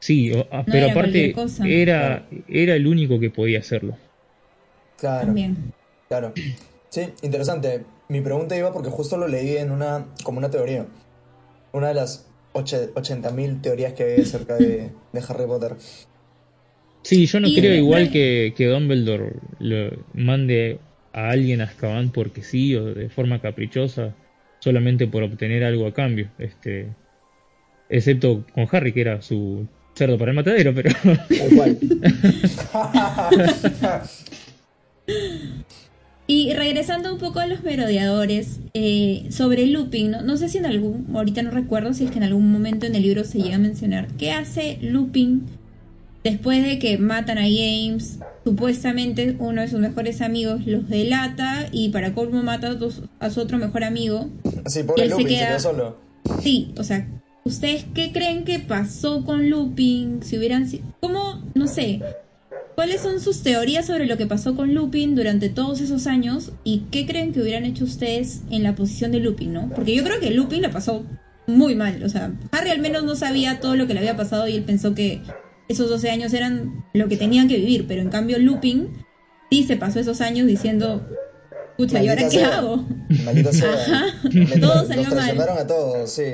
Sí, o- ah, No pero era aparte cosa. era, era el único que podía hacerlo. Claro. También. Claro. Sí, interesante. Mi pregunta iba porque justo lo leí en una, como una teoría. Una de las oche- 80.000 teorías que hay acerca de, de Harry Potter. Sí, yo no Y creo igual que, que Dumbledore lo mande a alguien a Azkaban porque sí o de forma caprichosa, solamente por obtener algo a cambio. Este, excepto con Harry, que era su cerdo para el matadero, pero. Y regresando un poco a los merodeadores, eh, sobre Lupin, ¿no? no sé si en algún, ahorita no recuerdo si es que en algún momento en el libro se llega a mencionar, ¿qué hace Lupin después de que matan a James? Supuestamente uno de sus mejores amigos los delata y para colmo mata a, dos- a su otro mejor amigo. Sí, pobre él se Lupin, se queda- quedó solo. Sí, o sea, ¿ustedes qué creen que pasó con Lupin? Si hubieran ¿Cómo? No sé. ¿Cuáles son sus teorías sobre lo que pasó con Lupin durante todos esos años? ¿Y qué creen que hubieran hecho ustedes en la posición de Lupin, no? Porque yo creo que Lupin la pasó muy mal. O sea, Harry al menos no sabía todo lo que le había pasado y él pensó que esos 12 años eran lo que tenían que vivir. Pero en cambio Lupin sí se pasó esos años diciendo, pucha, ¿y ahora qué hago? Maldita sea. Ajá. Me- Todo nos salió mal. traicionaron a todos, sí.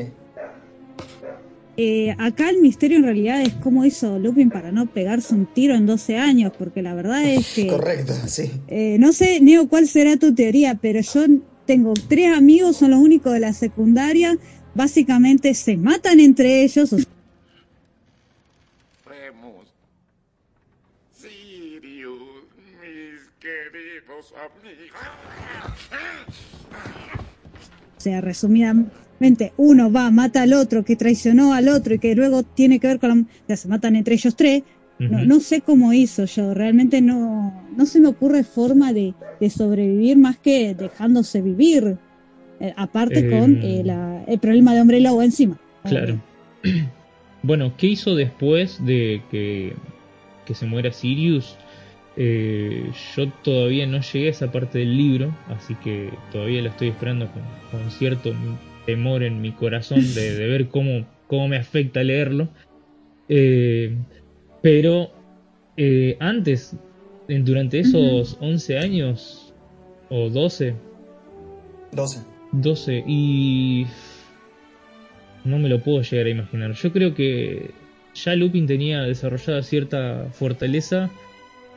Eh, acá el misterio en realidad es cómo hizo Lupin para no pegarse un tiro en 12 años, porque la verdad es que... Correcto, sí. Eh, no sé, Neo, cuál será tu teoría, pero yo tengo tres amigos, son los únicos de la secundaria, básicamente se matan entre ellos, o. Sirius, mis queridos amigos. sea, resumidamente, uno va, mata al otro, que traicionó al otro y que luego tiene que ver con la... O sea, se matan entre ellos tres. No, sé cómo hizo yo, realmente no, no se me ocurre forma de, de sobrevivir más que dejándose vivir, eh, aparte Eh, con eh, la- el problema de hombre lobo encima. Claro. Bueno, ¿qué hizo después de que, que se muera Sirius? Eh, yo todavía no llegué a esa parte del libro, así que todavía la estoy esperando con, con cierto temor en mi corazón de, de ver cómo, cómo me afecta leerlo. Eh, pero eh, antes, durante esos 11 años, o 12, 12. 12 y no me lo puedo llegar a imaginar. Yo creo que ya Lupin tenía desarrollada cierta fortaleza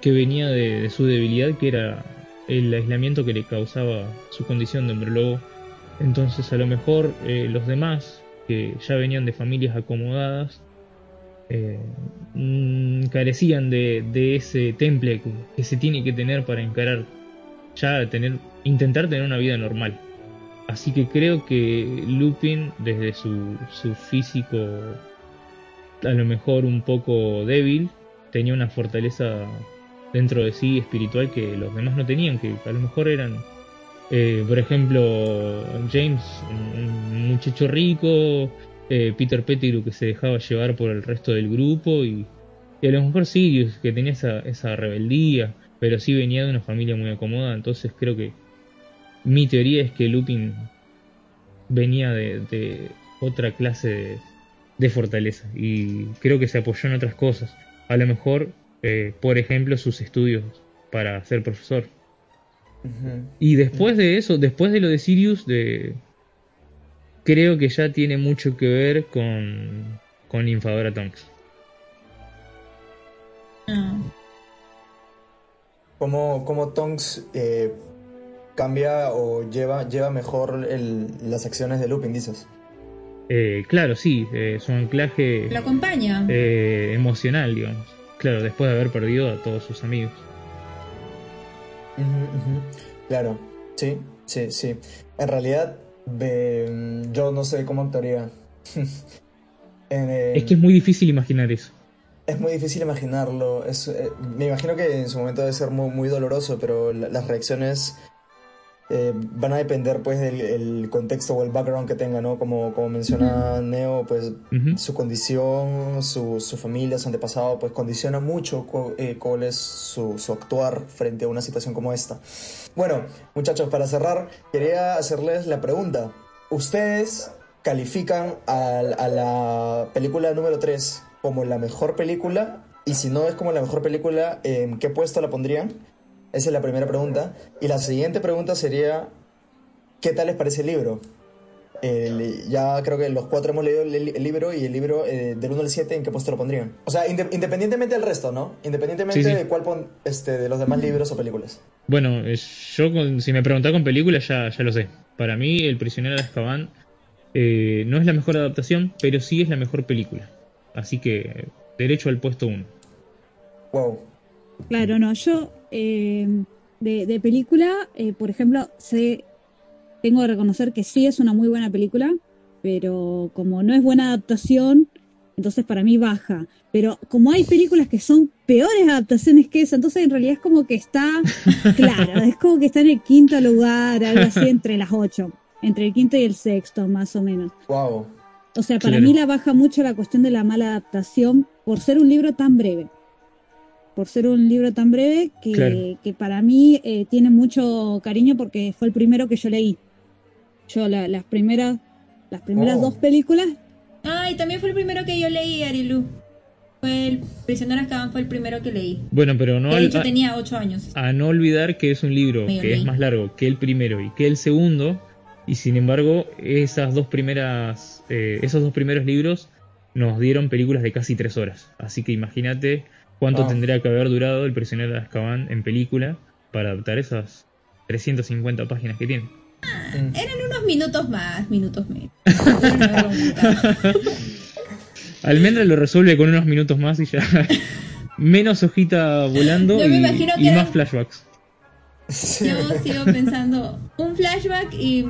que venía de, su debilidad, que era el aislamiento que le causaba su condición de hombre lobo. Entonces a lo mejor eh, los demás, que ya venían de familias acomodadas, eh, mm, carecían de, ese temple que, que se tiene que tener para encarar, ya tener, intentar tener una vida normal. Así que creo que Lupin, desde su, su físico a lo mejor un poco débil, tenía una fortaleza dentro de sí espiritual que los demás no tenían, que a lo mejor eran, eh, por ejemplo, James, un, muchacho rico, eh, Peter Pettigrew que se dejaba llevar por el resto del grupo y, y a lo mejor Sirius que tenía esa, esa rebeldía, pero sí venía de una familia muy acomodada, entonces creo que mi teoría es que Lupin venía de, de otra clase de fortaleza y creo que se apoyó en otras cosas. A lo mejor, eh, por ejemplo, sus estudios para ser profesor. Y después de eso, después de lo de Sirius, de... creo que ya tiene mucho que ver con, con Infadora Tonks. Ah. ¿Cómo, cómo Tonks eh, cambia o lleva, lleva mejor el- las acciones de Lupin, dices? Eh, claro, sí, eh, su anclaje Lo acompaña. eh, emocional, digamos. Claro, después de haber perdido a todos sus amigos. Claro, sí, sí, sí. En realidad, ve- yo no sé cómo actuaría. En, eh, Es que es muy difícil imaginar eso. es muy difícil imaginarlo. Es, eh, me imagino que en su momento debe ser muy, muy doloroso, pero la- las reacciones eh, van a depender pues del el contexto o el background que tenga, ¿no? Como, como menciona Neo, pues su condición, su, su familia, su antepasado, pues condiciona mucho cu- eh, cuál es su, su actuar frente a una situación como esta. Bueno, muchachos, para cerrar, quería hacerles la pregunta. ¿Ustedes califican a, a la película número 3 como la mejor película? Y si no es como la mejor película, ¿en qué puesto la pondrían? Esa es la primera pregunta. Y la siguiente pregunta sería, ¿qué tal les parece el libro? El- ya creo que los cuatro hemos leído el, el libro y el libro eh, del 1 al 7, ¿en qué puesto lo pondrían? O sea, inde- independientemente del resto, ¿no? Independientemente Sí, sí. de cuál pon- este, de los demás libros o películas. Bueno, eh, yo con- si me preguntás con películas ya, ya lo sé. Para mí, El prisionero de Azkaban eh, no es la mejor adaptación, pero sí es la mejor película. Así que, derecho al puesto 1. Wow. Claro, no, yo eh, de, de película, eh, por ejemplo, sé, tengo que reconocer que sí es una muy buena película, pero como no es buena adaptación, entonces para mí baja. Pero como hay películas que son peores adaptaciones que esa, entonces en realidad es como que está, claro, es como que está en el quinto lugar, algo así entre las ocho, entre el quinto y el sexto, más o menos. Wow. O sea, para Claro. mí la baja mucho la cuestión de la mala adaptación por ser un libro tan breve. Por ser un libro tan breve que, Claro. que para mí eh, tiene mucho cariño porque fue el primero que yo leí. Yo la- las primeras, las primeras Oh. dos películas, Ah, y también fue el primero que yo leí, Arilu. Fue el Prisionero de Azkaban, fue el primero que leí. Bueno, pero no Que de hecho a, tenía 8 años. a no olvidar que es un libro Medio que es más largo que el primero y que el segundo. Y sin embargo, esas dos primeras, eh, esos dos primeros libros nos dieron películas de casi tres horas. Así que imagínate cuánto tendría que haber durado El prisionero de Azkaban en película para adaptar esas 350 páginas que tiene. Mm. Eran unos minutos más, minutos menos. Almendra lo resuelve con unos minutos más y ya. Menos hojita volando Yo me y, imagino que y más flashbacks. Yo sigo pensando un flashback y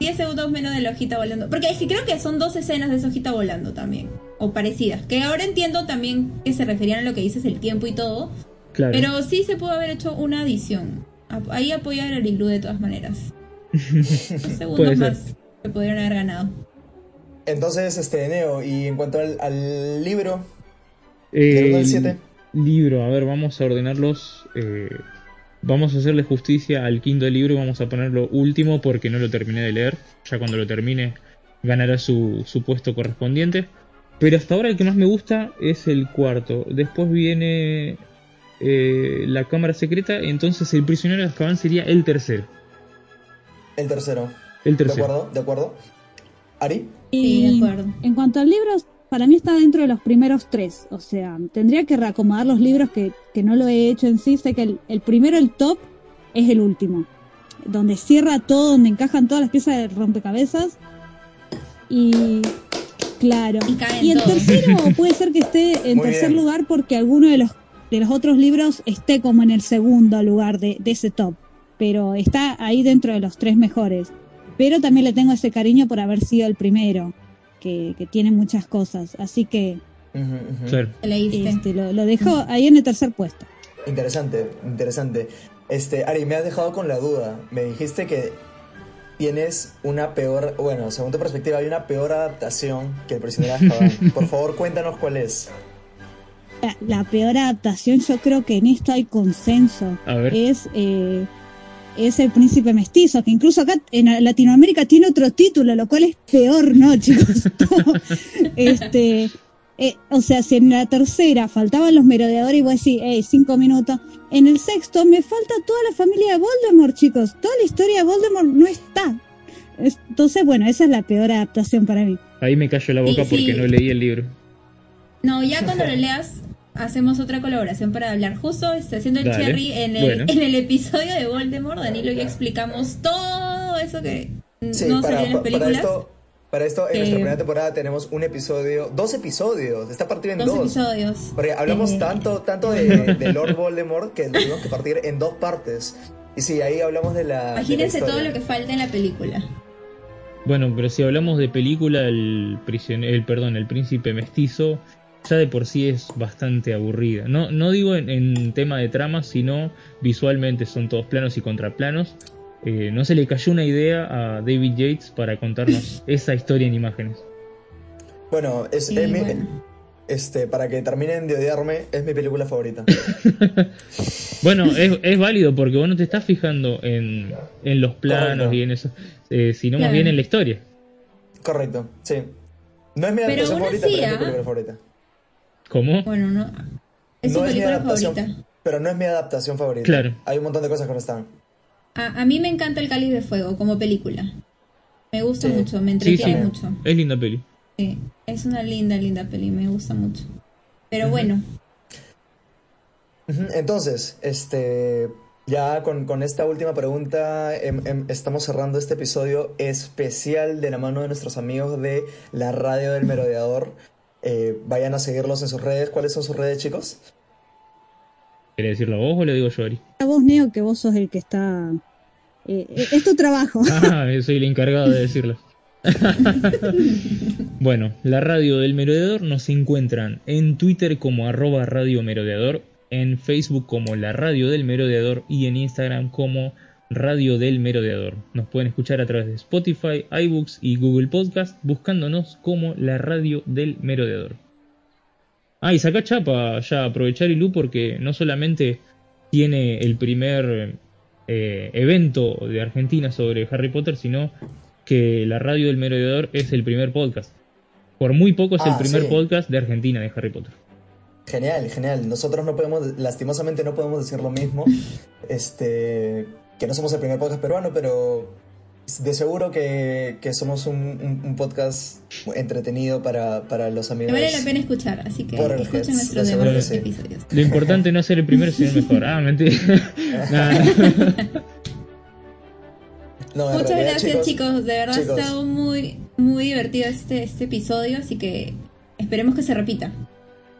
10 segundos menos de la hojita volando. Porque es que creo que son dos escenas de esa hojita volando también. O parecidas. Que ahora entiendo también que se referían a lo que dices, el tiempo y todo. Claro. Pero sí se pudo haber hecho una adición. Ahí apoyar a Lilú de todas maneras. Dos segundos más que podrían haber ganado. Entonces, este, Neo, y en cuanto al, al libro, Eh, ¿Del uno al siete? Libro, a ver, vamos a ordenarlos. eh, vamos a hacerle justicia al quinto libro y vamos a ponerlo último porque no lo terminé de leer. Ya cuando lo termine ganará su, su puesto correspondiente. Pero hasta ahora el que más me gusta es el cuarto. Después viene eh, la cámara secreta. Entonces el prisionero de Azkaban sería el tercero. el tercero. El ¿De tercero. acuerdo? ¿De acuerdo? ¿Ari? Y Sí, de acuerdo. en cuanto al libro, para mí está dentro de los primeros tres. O sea, tendría que reacomodar los libros que, que no lo he hecho en sí. Sé que el, el primero, el top, es el último. Donde cierra todo, donde encajan todas las piezas de rompecabezas. Y claro. Y Y el todos. tercero puede ser que esté en Muy tercer bien. lugar porque alguno de los, de los otros libros esté como en el segundo lugar de, de ese top. Pero está ahí dentro de los tres mejores. Pero también le tengo ese cariño por haber sido el primero, que, que tiene muchas cosas. Así que este, lo, lo dejo ahí en el tercer puesto. Interesante, interesante. Este, Ari, me has dejado con la duda. Me dijiste que tienes una peor, bueno, según tu perspectiva, hay una peor adaptación que el prisionero de Azkaban. Por favor, cuéntanos cuál es. La, la peor adaptación, yo creo que en esto hay consenso. A ver. Es, eh, es el príncipe mestizo, que incluso acá en Latinoamérica tiene otro título, lo cual es peor, ¿no, chicos? este, eh, o sea, si en la tercera faltaban los merodeadores, y vos decís, hey, cinco minutos. En el sexto me falta toda la familia de Voldemort, chicos. Toda la historia de Voldemort no está. Es- Entonces, bueno, esa es la peor adaptación para mí. Ahí me cayó la boca Sí, porque no leí el libro. No, ya cuando lo leas, hacemos otra colaboración para hablar. Justo este, haciendo el Dale. cherry en el, Bueno. en el episodio de Voldemort, Danilo y yo explicamos todo eso que Sí, no para, salió en las para películas. esto, Para esto, en Eh, nuestra primera temporada tenemos un episodio, dos episodios, está partido en Dos dos. episodios. Porque hablamos Eh, tanto, tanto de, de Lord Voldemort que lo tuvimos que partir en dos partes. Y sí, ahí hablamos de la. de la Imagínense todo lo que falta en la película. Bueno, pero si hablamos de película, el, prisione- el perdón, el príncipe mestizo ya de por sí es bastante aburrida. No, no digo en, en tema de trama, sino visualmente son todos planos y contraplanos. Eh, no se le cayó una idea a David Yates para contarnos esa historia en imágenes. Bueno, es, Sí, es mi- bueno. este, para que terminen de odiarme, es mi película favorita. Bueno, es, es válido porque vos no te estás fijando en, en los planos Correcto. y en eso, eh, sino más bien en la historia. Correcto, sí. No es mi Pero adaptación aún favorita, así, pero es mi ¿ah? película favorita. ¿Cómo? Bueno, no. Es su no es mi película adaptación, favorita. pero no es mi adaptación favorita. Claro. Hay un montón de cosas que no están. A, a mí me encanta El Cáliz de Fuego como película. Me gusta Sí. mucho, me entretiene sí. mucho. Es linda peli. Sí, es una linda, linda peli, me gusta mucho. Pero bueno, Entonces, este, ya con, con esta última pregunta em- em- estamos cerrando este episodio especial de la mano de nuestros amigos de la radio del merodeador. Eh, vayan a seguirlos en sus redes. ¿Cuáles son sus redes, chicos? ¿Querés decirlo vos o le digo yo, Ari? A vos, Neo, que vos sos el que está... eh, eh, es tu trabajo. Ah, soy el encargado de decirlo. bueno, la radio del merodeador nos encuentran en Twitter como arroba radio merodeador, en Facebook como la radio del merodeador y en Instagram como radio del merodeador. Nos pueden escuchar a través de Spotify, iBooks y Google Podcast buscándonos como la radio del merodeador. Ah, y saca chapa ya aprovechar Ilu porque no solamente tiene el primer eh, evento de Argentina sobre Harry Potter, sino que la radio del merodeador es el primer podcast. Por muy poco es el Ah, primer sí. podcast de Argentina de Harry Potter. Genial, genial. Nosotros no podemos, lastimosamente no podemos decir lo mismo. Este, que no somos el primer podcast peruano, pero de seguro que, que somos un, un- un podcast entretenido para, para los me amigos. vale la pena escuchar, así que escuchen nuestros demás sí. episodios. Lo importante no es ser el primero, sino el mejor. Ah, mentira. No, Muchas realidad, gracias chicos, de verdad chicos. ha estado muy, muy divertido este, este episodio, así que esperemos que se repita.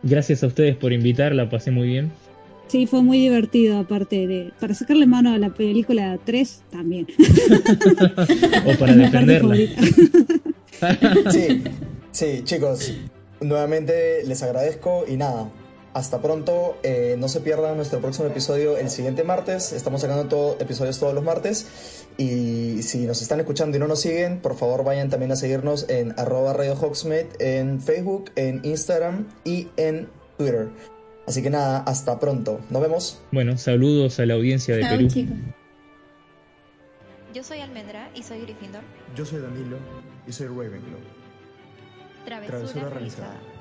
Gracias a ustedes por invitar, la pasé muy bien. Sí, fue muy divertido, aparte de... Para sacarle mano a la película 3, también. O para defenderla. Sí, sí, chicos, nuevamente les agradezco y nada, hasta pronto. eh, no se pierdan nuestro próximo episodio el siguiente martes. Estamos sacando todo, episodios todos los martes. Y si nos están escuchando y no nos siguen, por favor vayan también a seguirnos en arroba Radio en Facebook, en Instagram y en Twitter. Así que nada, hasta pronto. Nos vemos. Bueno, saludos a la audiencia de Chao Perú. chicos. Yo soy Almendra y soy Gryffindor. Yo soy Danilo y soy Ravenclaw. Travesura, Travesura realizada. realizada.